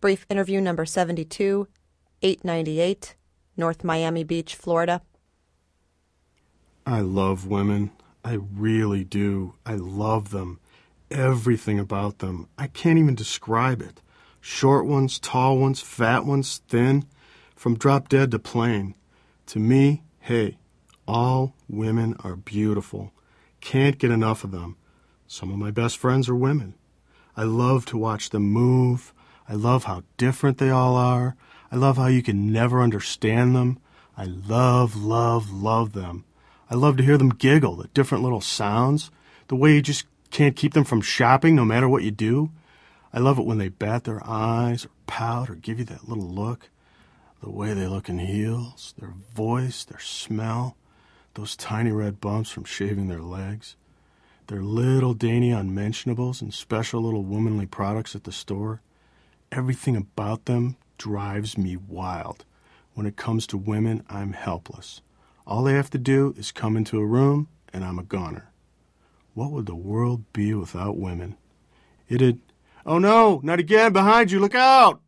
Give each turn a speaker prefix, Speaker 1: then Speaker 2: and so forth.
Speaker 1: Brief interview number 72, 898, North Miami Beach, Florida.
Speaker 2: I love women. I really do. I love them. Everything about them. I can't even describe it. Short ones, tall ones, fat ones, thin, from drop dead to plain. To me, hey, all women are beautiful. Can't get enough of them. Some of my best friends are women. I love to watch them move. I love how different they all are. I love how you can never understand them. I love, love, love them. I love to hear them giggle, the different little sounds, the way you just can't keep them from shopping no matter what you do. I love it when they bat their eyes or pout or give you that little look. The way they look in heels, their voice, their smell, those tiny red bumps from shaving their legs, their little dainty unmentionables and special little womanly products at the store. Everything about them drives me wild. When it comes to women, I'm helpless. All they have to do is come into a room, and I'm a goner. What would the world be without women? It'd. Oh no, not again, behind you, look out!